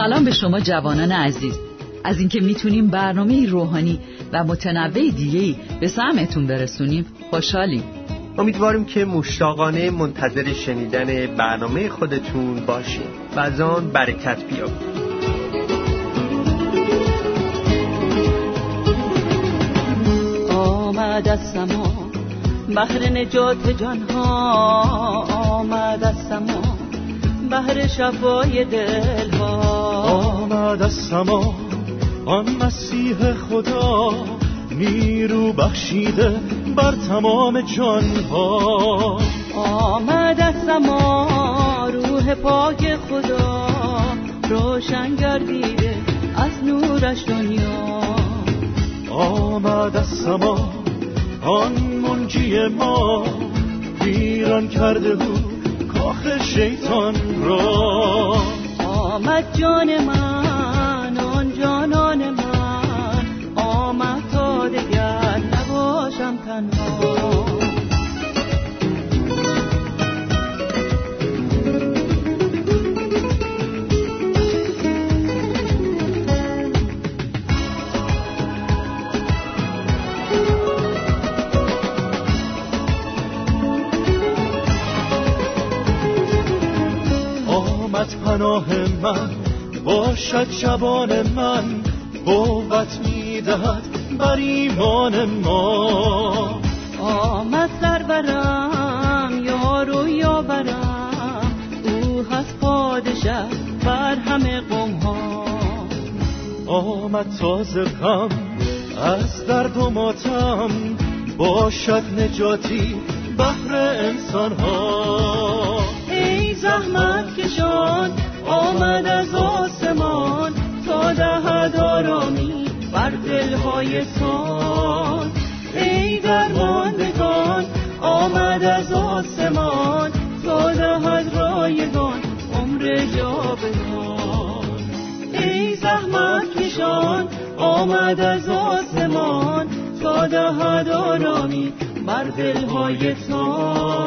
سلام به شما جوانان عزیز. از اینکه می‌تونیم برنامه روحانی و متنوع دیگه به سمعتون برسونیم خوشحالیم. امیدواریم که مشتاقانه منتظر شنیدن برنامه خودتون باشیم و از آن برکت بیابیم. آمد از سما بحر نجات جانها. آمد از سما بحر شفای دلها. آمد از سما. آن مسیح خدا نیرو بخشیده بر تمام جانها. آمد از سما روح پاک خدا روشن گردیده از نورش دنیا. آمد از سما آن منجی ما ویران کرده بود کاخ شیطان را. آمد جان من پناه من باشد شبان من قوت می‌دهد بر ایمان ما. آمد سرورم یارو یاورم او هست پادشه بر همه قوم ها آمد تازه غم از درد و ماتم باشد نجاتی بهر انسان ها زحمت کشان آمد از آسمان تا دهد آرامی بر دلهای سان. ای درماندگان آمد از آسمان تا دهد رایگان عمر جاودان ای زحمت کشان آمد از آسمان تا دهد آرامی بر دلهای تان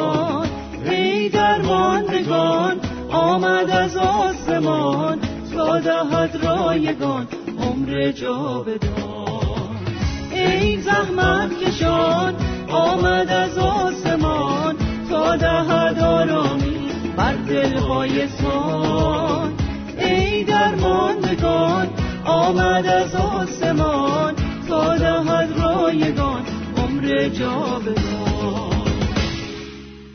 ای درماندگان آمد از آسمان تا دهد رایگان عمر جاودان. ای زحمت کشان آمد از آسمان تا دهد آرامی بر دلهای سان ای درماندگان آمد از آسمان تا دهد رایگان عمر جاودان.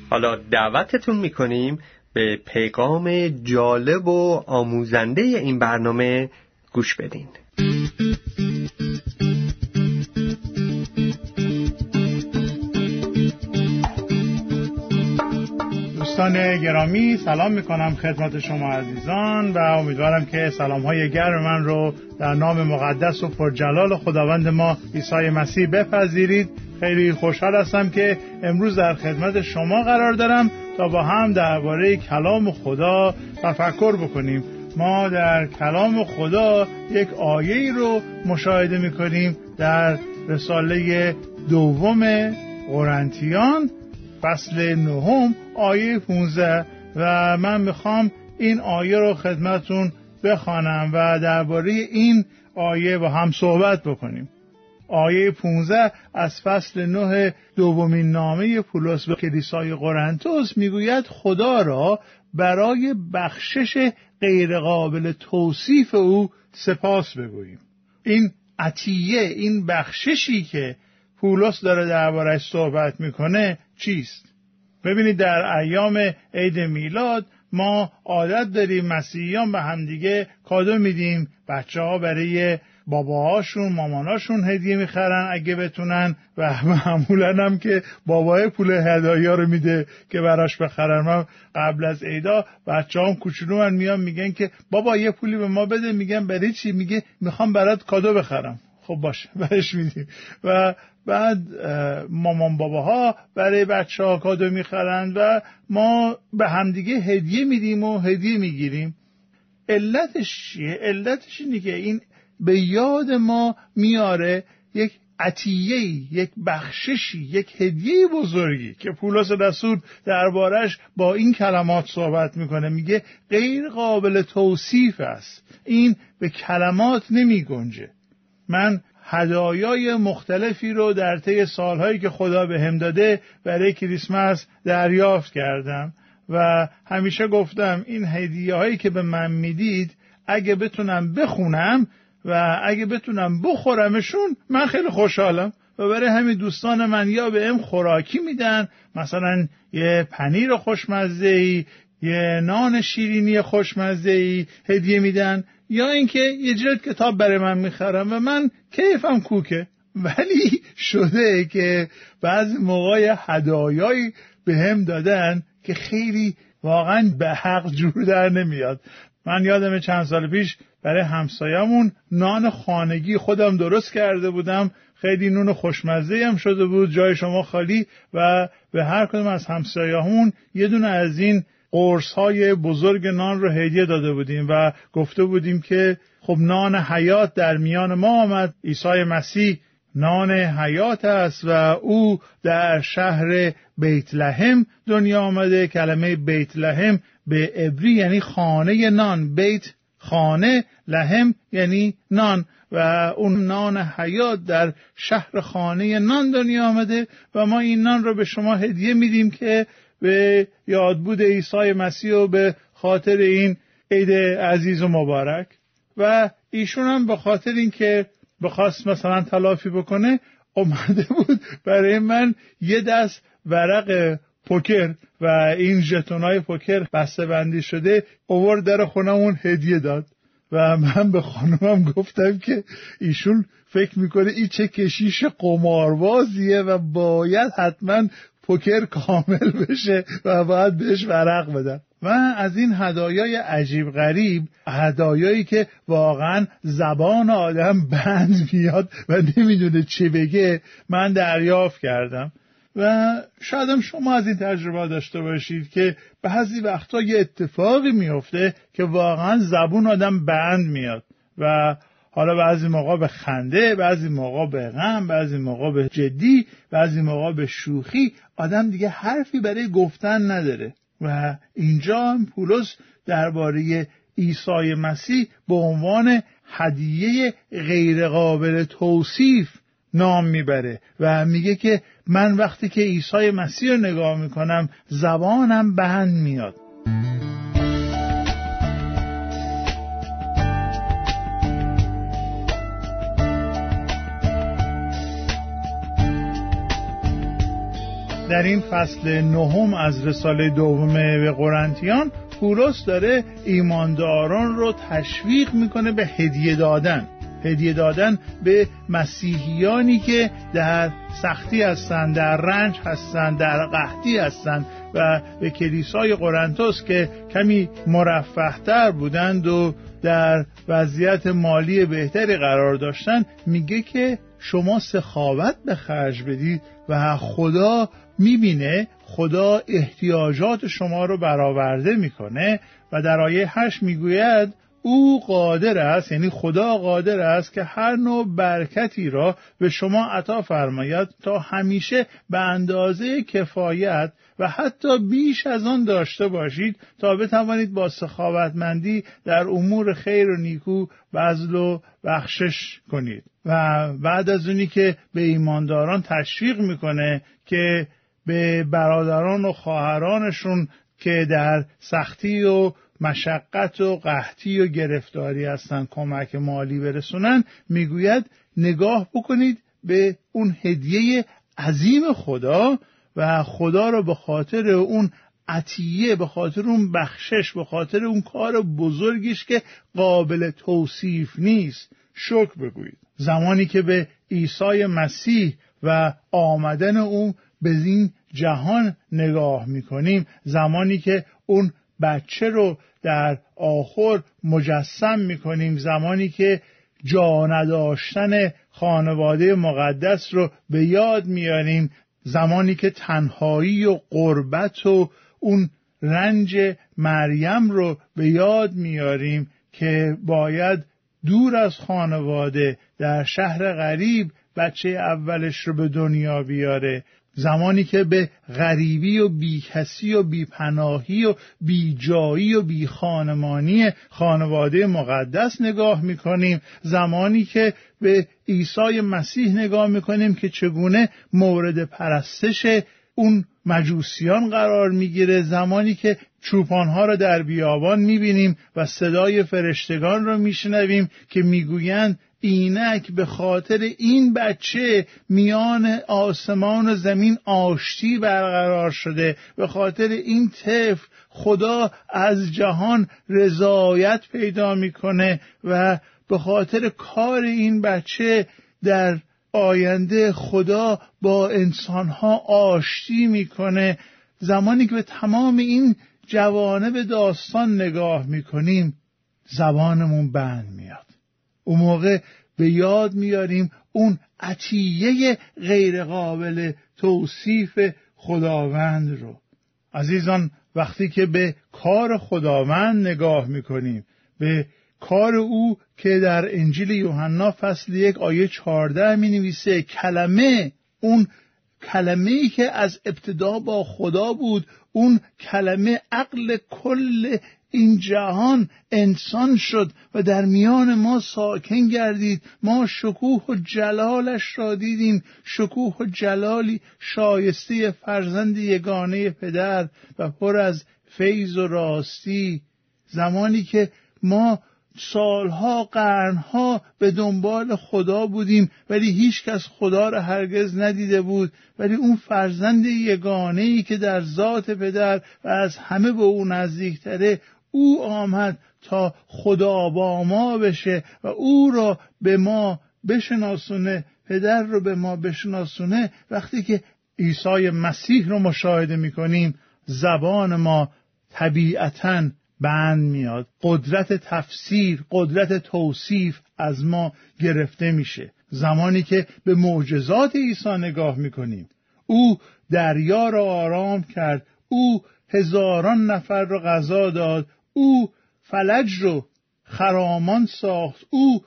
حالا دعوتتون می‌کنیم به پیغام جالب و آموزنده این برنامه گوش بدین. دوستان گرامی سلام می‌کنم خدمت شما عزیزان و امیدوارم که سلام های گرم من رو در نام مقدس و پرجلال خداوند ما عیسی مسیح بپذیرید. خیلی خوشحال هستم که امروز در خدمت شما قرار دارم تا با هم درباره کلام خدا تفکر بکنیم. ما در کلام خدا یک آیه ای رو مشاهده می‌کنیم در رساله دوم قرنتیان فصل نهم آیه 15 و من می‌خوام این آیه رو خدمتون بخوانم و درباره این آیه با هم صحبت بکنیم. آیه 15 از فصل 9 دومین نامه پولس به کلیسای قرنتوس می‌گوید خدا را برای بخشش غیرقابل توصیف او سپاس بگوییم. این عطیه این بخششی که پولس داره دربارش صحبت می‌کنه چیست؟ ببینید در ایام عید میلاد ما عادت داریم مسیحیان به همدیگه کادو میدیم بچه ها برای باباهاشون ماماناشون هدیه می‌خرن اگه بتونن و معمولا هم که بابای پول هدایا رو میده که براش بخرن. من قبل از عیدا بچه هم کوچولو من میان میگن که بابا یه پولی به ما بده. میگن برای چی؟ میگه می‌خوام برات کادو بخرم. خب باشه برش میدیم. و بعد مامان باباها برای بچه ها کادو می‌خرند و ما به همدیگه هدیه میدیم و هدیه می‌گیریم. علتش چیه؟ علتش اینه که این به یاد ما میاره یک عطیه یک بخششی یک هدیه بزرگی که پولس رسول دربارش با این کلمات صحبت می‌کنه. میگه غیر قابل توصیف است. این به کلمات نمی گنجه من هدایای مختلفی رو در طی سالهایی که خدا به هم داده برای کریسمس دریافت کردم و همیشه گفتم این هدیه هایی که به من می‌دید اگه بتونم بخونم و اگه بتونم بخورمشون من خیلی خوشحالم. و برای همین دوستان من یا به ام خوراکی میدن مثلا یه پنیر خوشمزه ای یه نان شیرینی خوشمزه ای هدیه میدن یا اینکه یه جلد کتاب برای من می‌خرم و من کیفم کوکه. ولی شده که بعضی موقع هدایایی به هم دادن که خیلی واقعا به حق جور در نمیاد. من یادم چند سال پیش برای همسایمون نان خانگی خودم درست کرده بودم. خیلی نون خوشمزه هم شده بود. جای شما خالی و به هر کدوم از همسایه‌مون یه دونه از این قرص های بزرگ نان رو هدیه داده بودیم و گفته بودیم که خب نان حیات در میان ما آمد. عیسی مسیح نان حیات است و او در شهر بیت لحم دنیا آمده. کلمه بیت لحم به عبری یعنی خانه نان بیت خانه لحم یعنی نان. و اون نان حیات در شهر خانه نان دنیا آمده و ما این نان رو به شما هدیه میدیم که به یادبود عیسی مسیح و به خاطر این عید عزیز و مبارک. و ایشون هم به خاطر اینکه بخواست مثلا تلافی بکنه اومده بود برای من یه دست ورق پوکر و این ژتونای پوکر بسته بندی شده اوور در خونمون هدیه داد و من به خانمم گفتم که ایشون فکر می‌کنه این چه کشیش قماربازیه و باید حتما پوکر کامل بشه و باید بهش ورق بدم و از این هدایای عجیب غریب هدایایی که واقعا زبان آدم بند میاد و نمی‌دونه چی بگه من دریافت کردم. و شاید شما از این تجربه داشته باشید که بعضی وقتا یه اتفاقی میفته که واقعا زبون آدم بند میاد و حالا بعضی موقع به خنده بعضی موقع به غم بعضی موقع به جدی بعضی موقع به شوخی آدم دیگه حرفی برای گفتن نداره. و اینجا هم پولس درباره عیسی مسیح به عنوان هدیه غیرقابل توصیف نام می‌بره و میگه که من وقتی که عیسی مسیح رو نگاه می‌کنم زبانم بند میاد. در این فصل نهم از رساله دوم به قرنتیان پولس داره ایمانداران رو تشویق می‌کنه به هدیه دادن. هدیه دادن به مسیحیانی که در سختی هستند در رنج هستند در قحطی هستند و به کلیسای قرنتوس که کمی مرفهتر بودند و در وضعیت مالی بهتری قرار داشتن میگه که شما سخاوت به خرج بدید و خدا می‌بینه خدا احتیاجات شما رو برآورده می‌کنه و در آیه هشت می‌گوید او قادر است یعنی خدا قادر است که هر نوع برکتی را به شما عطا فرماید تا همیشه به اندازه کفایت و حتی بیش از آن داشته باشید تا بتوانید با سخاوتمندی در امور خیر و نیکو بذل و بخشش کنید. و بعد از اونی که به ایمانداران تشویق می‌کنه که به برادران و خواهرانشون که در سختی و مشقت و قحطی و گرفتاری هستن کمک مالی برسونن می‌گوید نگاه بکنید به اون هدیه عظیم خدا و خدا رو به خاطر اون عطیه به خاطر اون بخشش به خاطر اون کار بزرگیش که قابل توصیف نیست. شکر بگویید. زمانی که به عیسی مسیح و آمدن او به این جهان نگاه می‌کنیم زمانی که اون بچه رو در آخر مجسم می‌کنیم زمانی که جا نداشتن خانواده مقدس رو به یاد میاریم زمانی که تنهایی و قربت و اون رنج مریم رو به یاد میاریم که باید دور از خانواده در شهر غریب بچه اولش رو به دنیا بیاره. زمانی که به غریبی و بیکسی و بیپناهی و بیجایی و بیخانمانی خانواده مقدس نگاه می‌کنیم. زمانی که به عیسی مسیح نگاه می‌کنیم که چگونه مورد پرستش اون مجوسیان قرار می‌گیره. زمانی که چوپانها را در بیابان می‌بینیم و صدای فرشتگان را میشنویم که می‌گویند اینک به خاطر این بچه میان آسمان و زمین آشتی برقرار شده. به خاطر این طفل خدا از جهان رضایت پیدا می‌کنه و به خاطر کار این بچه در آینده خدا با انسانها آشتی می‌کنه. زمانی که به تمام این جوانب داستان نگاه می‌کنیم زبانمون بند میاد. اون موقع به یاد میاریم اون عطیه غیرقابل توصیف خداوند رو. عزیزان وقتی که به کار خداوند نگاه می‌کنیم به کار او که در انجیل یوحنا فصل یک آیه چهارده می نویسه کلمه اون کلمه ای که از ابتدا با خدا بود اون کلمه عقل کل این جهان انسان شد و در میان ما ساکن گردید. ما شکوه و جلالش را دیدیم. شکوه و جلالی شایسته فرزند یگانه پدر و پر از فیض و راستی. زمانی که ما سالها قرنها به دنبال خدا بودیم ولی هیچ کس خدا را هرگز ندیده بود. ولی اون فرزند یگانه ای که در ذات پدر و از همه به او نزدیکتره او آمد تا خدا با ما بشه و او را به ما بشناسونه پدر رو به ما بشناسونه. وقتی که عیسی مسیح رو مشاهده می‌کنیم زبان ما طبیعتا بند میاد. قدرت تفسیر قدرت توصیف از ما گرفته میشه. زمانی که به معجزات عیسی نگاه می‌کنیم. او دریا را آرام کرد. او هزاران نفر را غذا داد. او فلج رو خرامان ساخت. او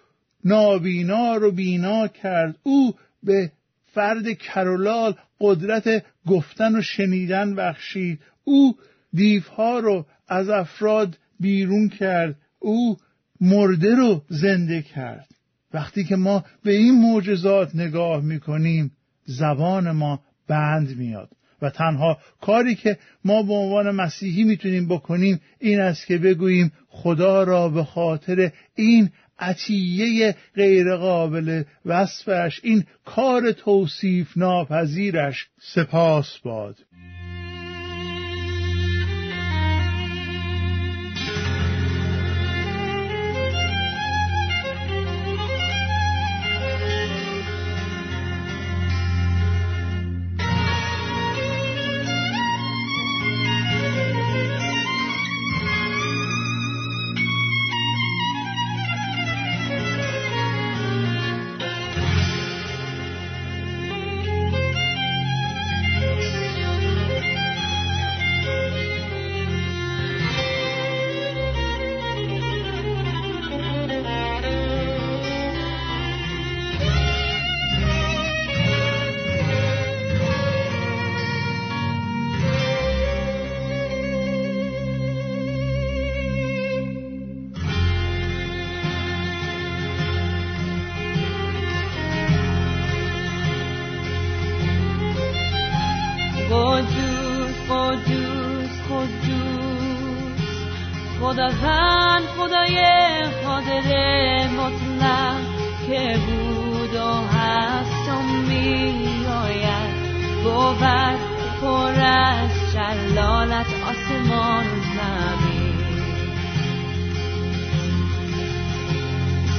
نابینا رو بینا کرد. او به فرد کرولال قدرت گفتن و شنیدن بخشید. او دیوها رو از افراد بیرون کرد. او مرده رو زنده کرد. وقتی که ما به این معجزات نگاه می‌کنیم زبان ما بند میاد. و تنها کاری که ما به عنوان مسیحی می‌تونیم بکنیم این است که بگوییم خدا را به خاطر این عطیه غیرقابل وصفش این کار توصیف ناپذیرش سپاس باد.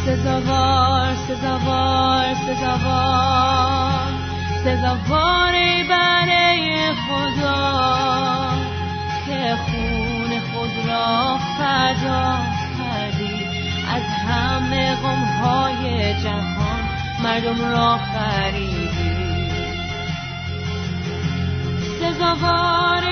سزاوار سزاوار سزاوار سزاوار بره خدا که خون خود را فدا کردی از همه غمهای جهان مردم را خریدی سزاوار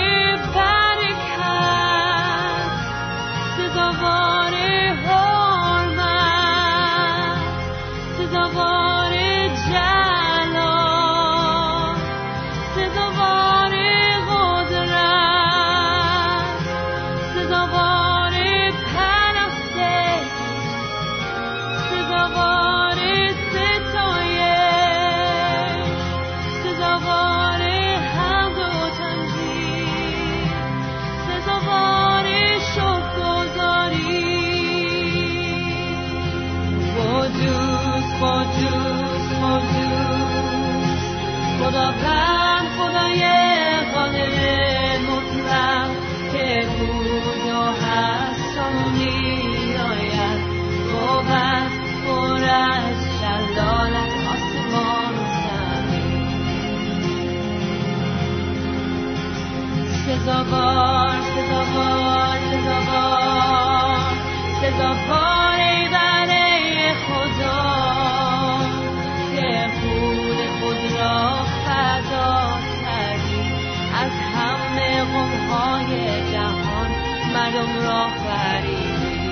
مردم را خریدی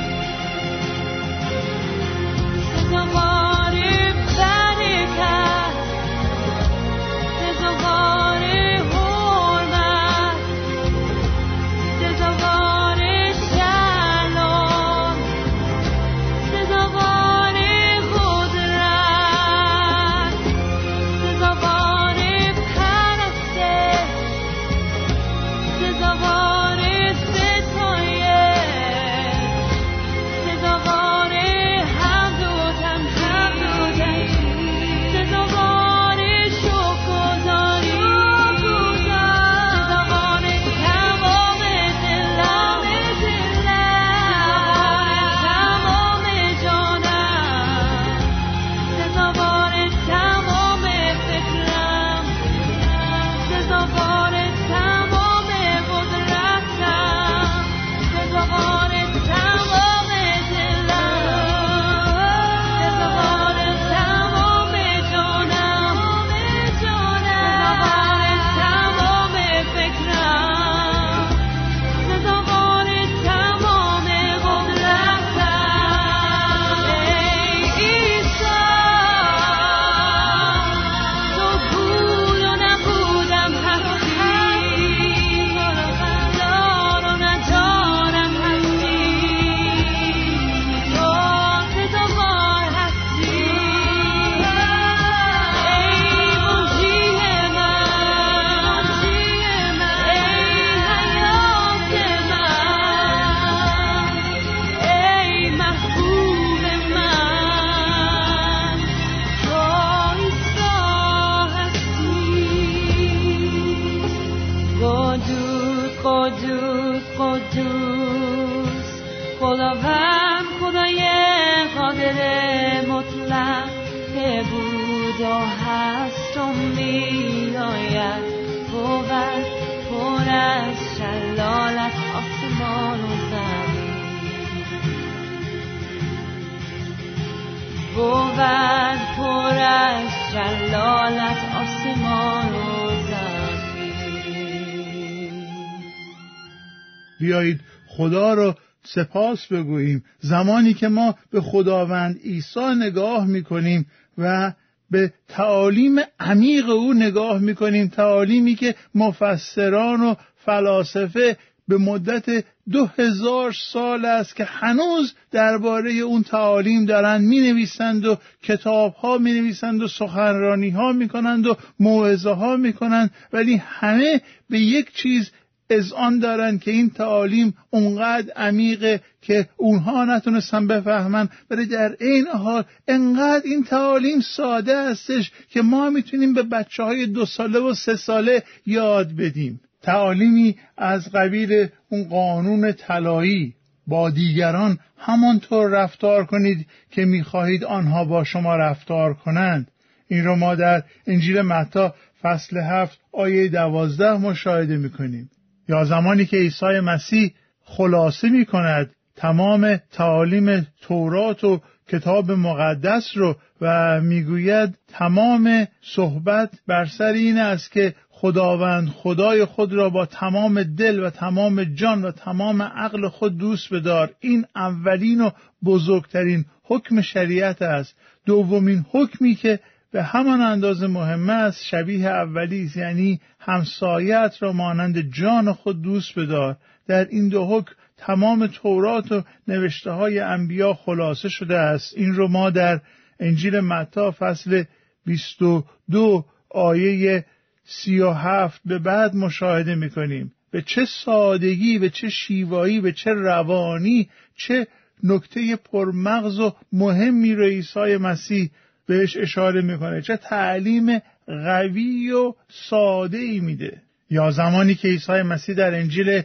بیایید خدا رو سپاس بگوییم. زمانی که ما به خداوند عیسی نگاه می‌کنیم و به تعالیم عمیق او نگاه می‌کنیم تعالیمی که مفسران و فلاسفه به مدت دو هزار سال است که هنوز درباره اون تعالیم دارند می نویسند و کتاب ها می نویسند و سخنرانی ها می کنند و موعظه ها می کنند ولی همه به یک چیز از آن دارند که این تعالیم اونقدر عمیقه که اونها نتونستن بفهمن ولی در این حال انقدر این تعالیم ساده هستش که ما می‌تونیم به بچه های دو ساله و سه ساله یاد بدیم. تعالیمی از قبیل اون قانون طلایی با دیگران همانطور رفتار کنید که می‌خواهید آنها با شما رفتار کنند. این رو ما در انجیل متا فصل هفت آیه دوازده مشاهده می‌کنیم. یا زمانی که عیسی مسیح خلاصه می کند تمام تعالیم تورات و کتاب مقدس رو و می‌گوید تمام صحبت بر سر این است که خداوند خدای خود را با تمام دل و تمام جان و تمام عقل خود دوست بدار. این اولین و بزرگترین حکم شریعت است. دومین حکمی که به همان اندازه مهم است شبیه اولی است. یعنی همسایت را مانند جان خود دوست بدار. در این دو حکم تمام تورات و نوشته های انبیا خلاصه شده است. این رو ما در انجیل متا فصل 22 آیه 37 به بعد مشاهده می‌کنیم. به چه سادگی به چه شیوایی به چه روانی چه نکته پرمغز و مهمی رو عیسی مسیح بهش اشاره می‌کنه. چه تعلیم قوی و ساده ای میده. یا زمانی که عیسی مسیح در انجیل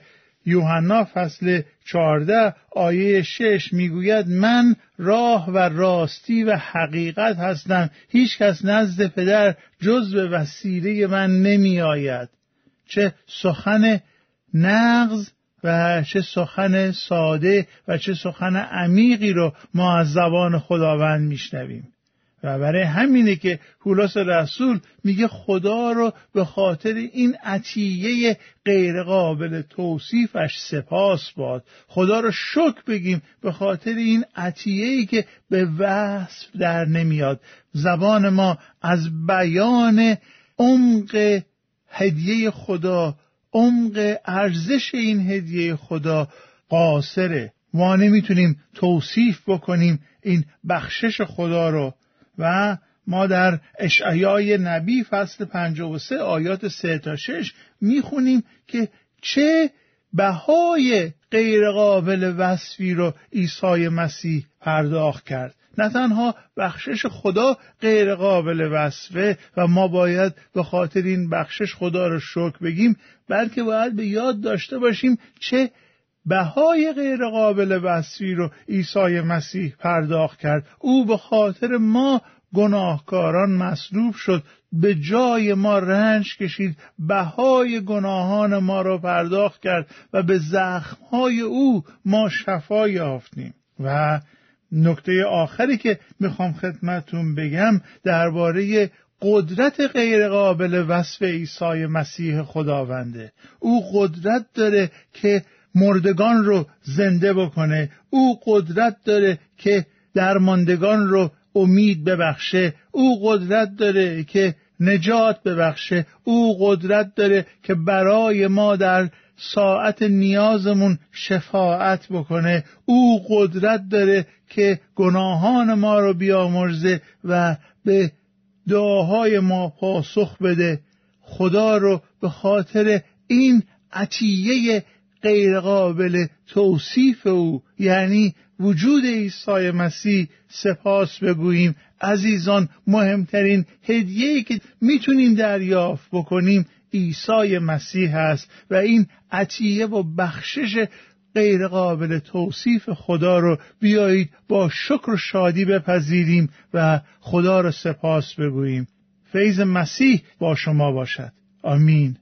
یوحنا فصل 14 آیه 6 می‌گوید من راه و راستی و حقیقت هستم. هیچ کس نزد پدر جز به وسیله من نمی آید چه سخن نغز و چه سخن ساده و چه سخن عمیقی رو ما از زبان خداوند میشنویم. و برای همینه که پولس رسول میگه خدا رو به خاطر این عطیه غیرقابل توصیفش سپاس باد. خدا رو شک بگیم به خاطر این ای که به وصف در نمیاد. زبان ما از بیان عمق هدیه خدا عمق ارزش این هدیه خدا قاصره. ما نمی‌تونیم توصیف بکنیم این بخشش خدا رو. و ما در اشعیای نبی فصل 53 آیات 3 تا 6 می‌خونیم که چه بهای غیرقابل وصفی رو عیسی مسیح پرداخت کرد. نه تنها بخشش خدا غیر قابل وصفه و ما باید به خاطر این بخشش خدا رو شکر بگیم بلکه باید به یاد داشته باشیم چه بهای غیر قابل وصفی رو عیسی مسیح پرداخت کرد. او به خاطر ما گناهکاران مصلوب شد. به جای ما رنج کشید. بهای گناهان ما را پرداخت کرد و به زخمهای او ما شفا یافتیم. و نکته آخری که می‌خوام خدمتون بگم درباره قدرت غیرقابل وصف عیسی مسیح خداونده. او قدرت داره که مردگان رو زنده بکنه. او قدرت داره که درماندگان رو امید ببخشه. او قدرت داره که نجات ببخشه. او قدرت داره که برای ما در ساعت نیازمون شفاعت بکنه. او قدرت داره که گناهان ما رو بیامرزه و به دعاهای ما پاسخ بده. خدا رو به خاطر این عطیه غیرقابل توصیف او یعنی وجود عیسی مسیح سپاس بگوییم. عزیزان مهمترین هدیه‌ای که می‌تونیم دریافت بکنیم عیسی مسیح است و این عطیه و بخشش غیر قابل توصیف خدا رو بیایید با شکر و شادی بپذیریم و خدا رو سپاس بگوییم. فیض مسیح با شما باشد. آمین.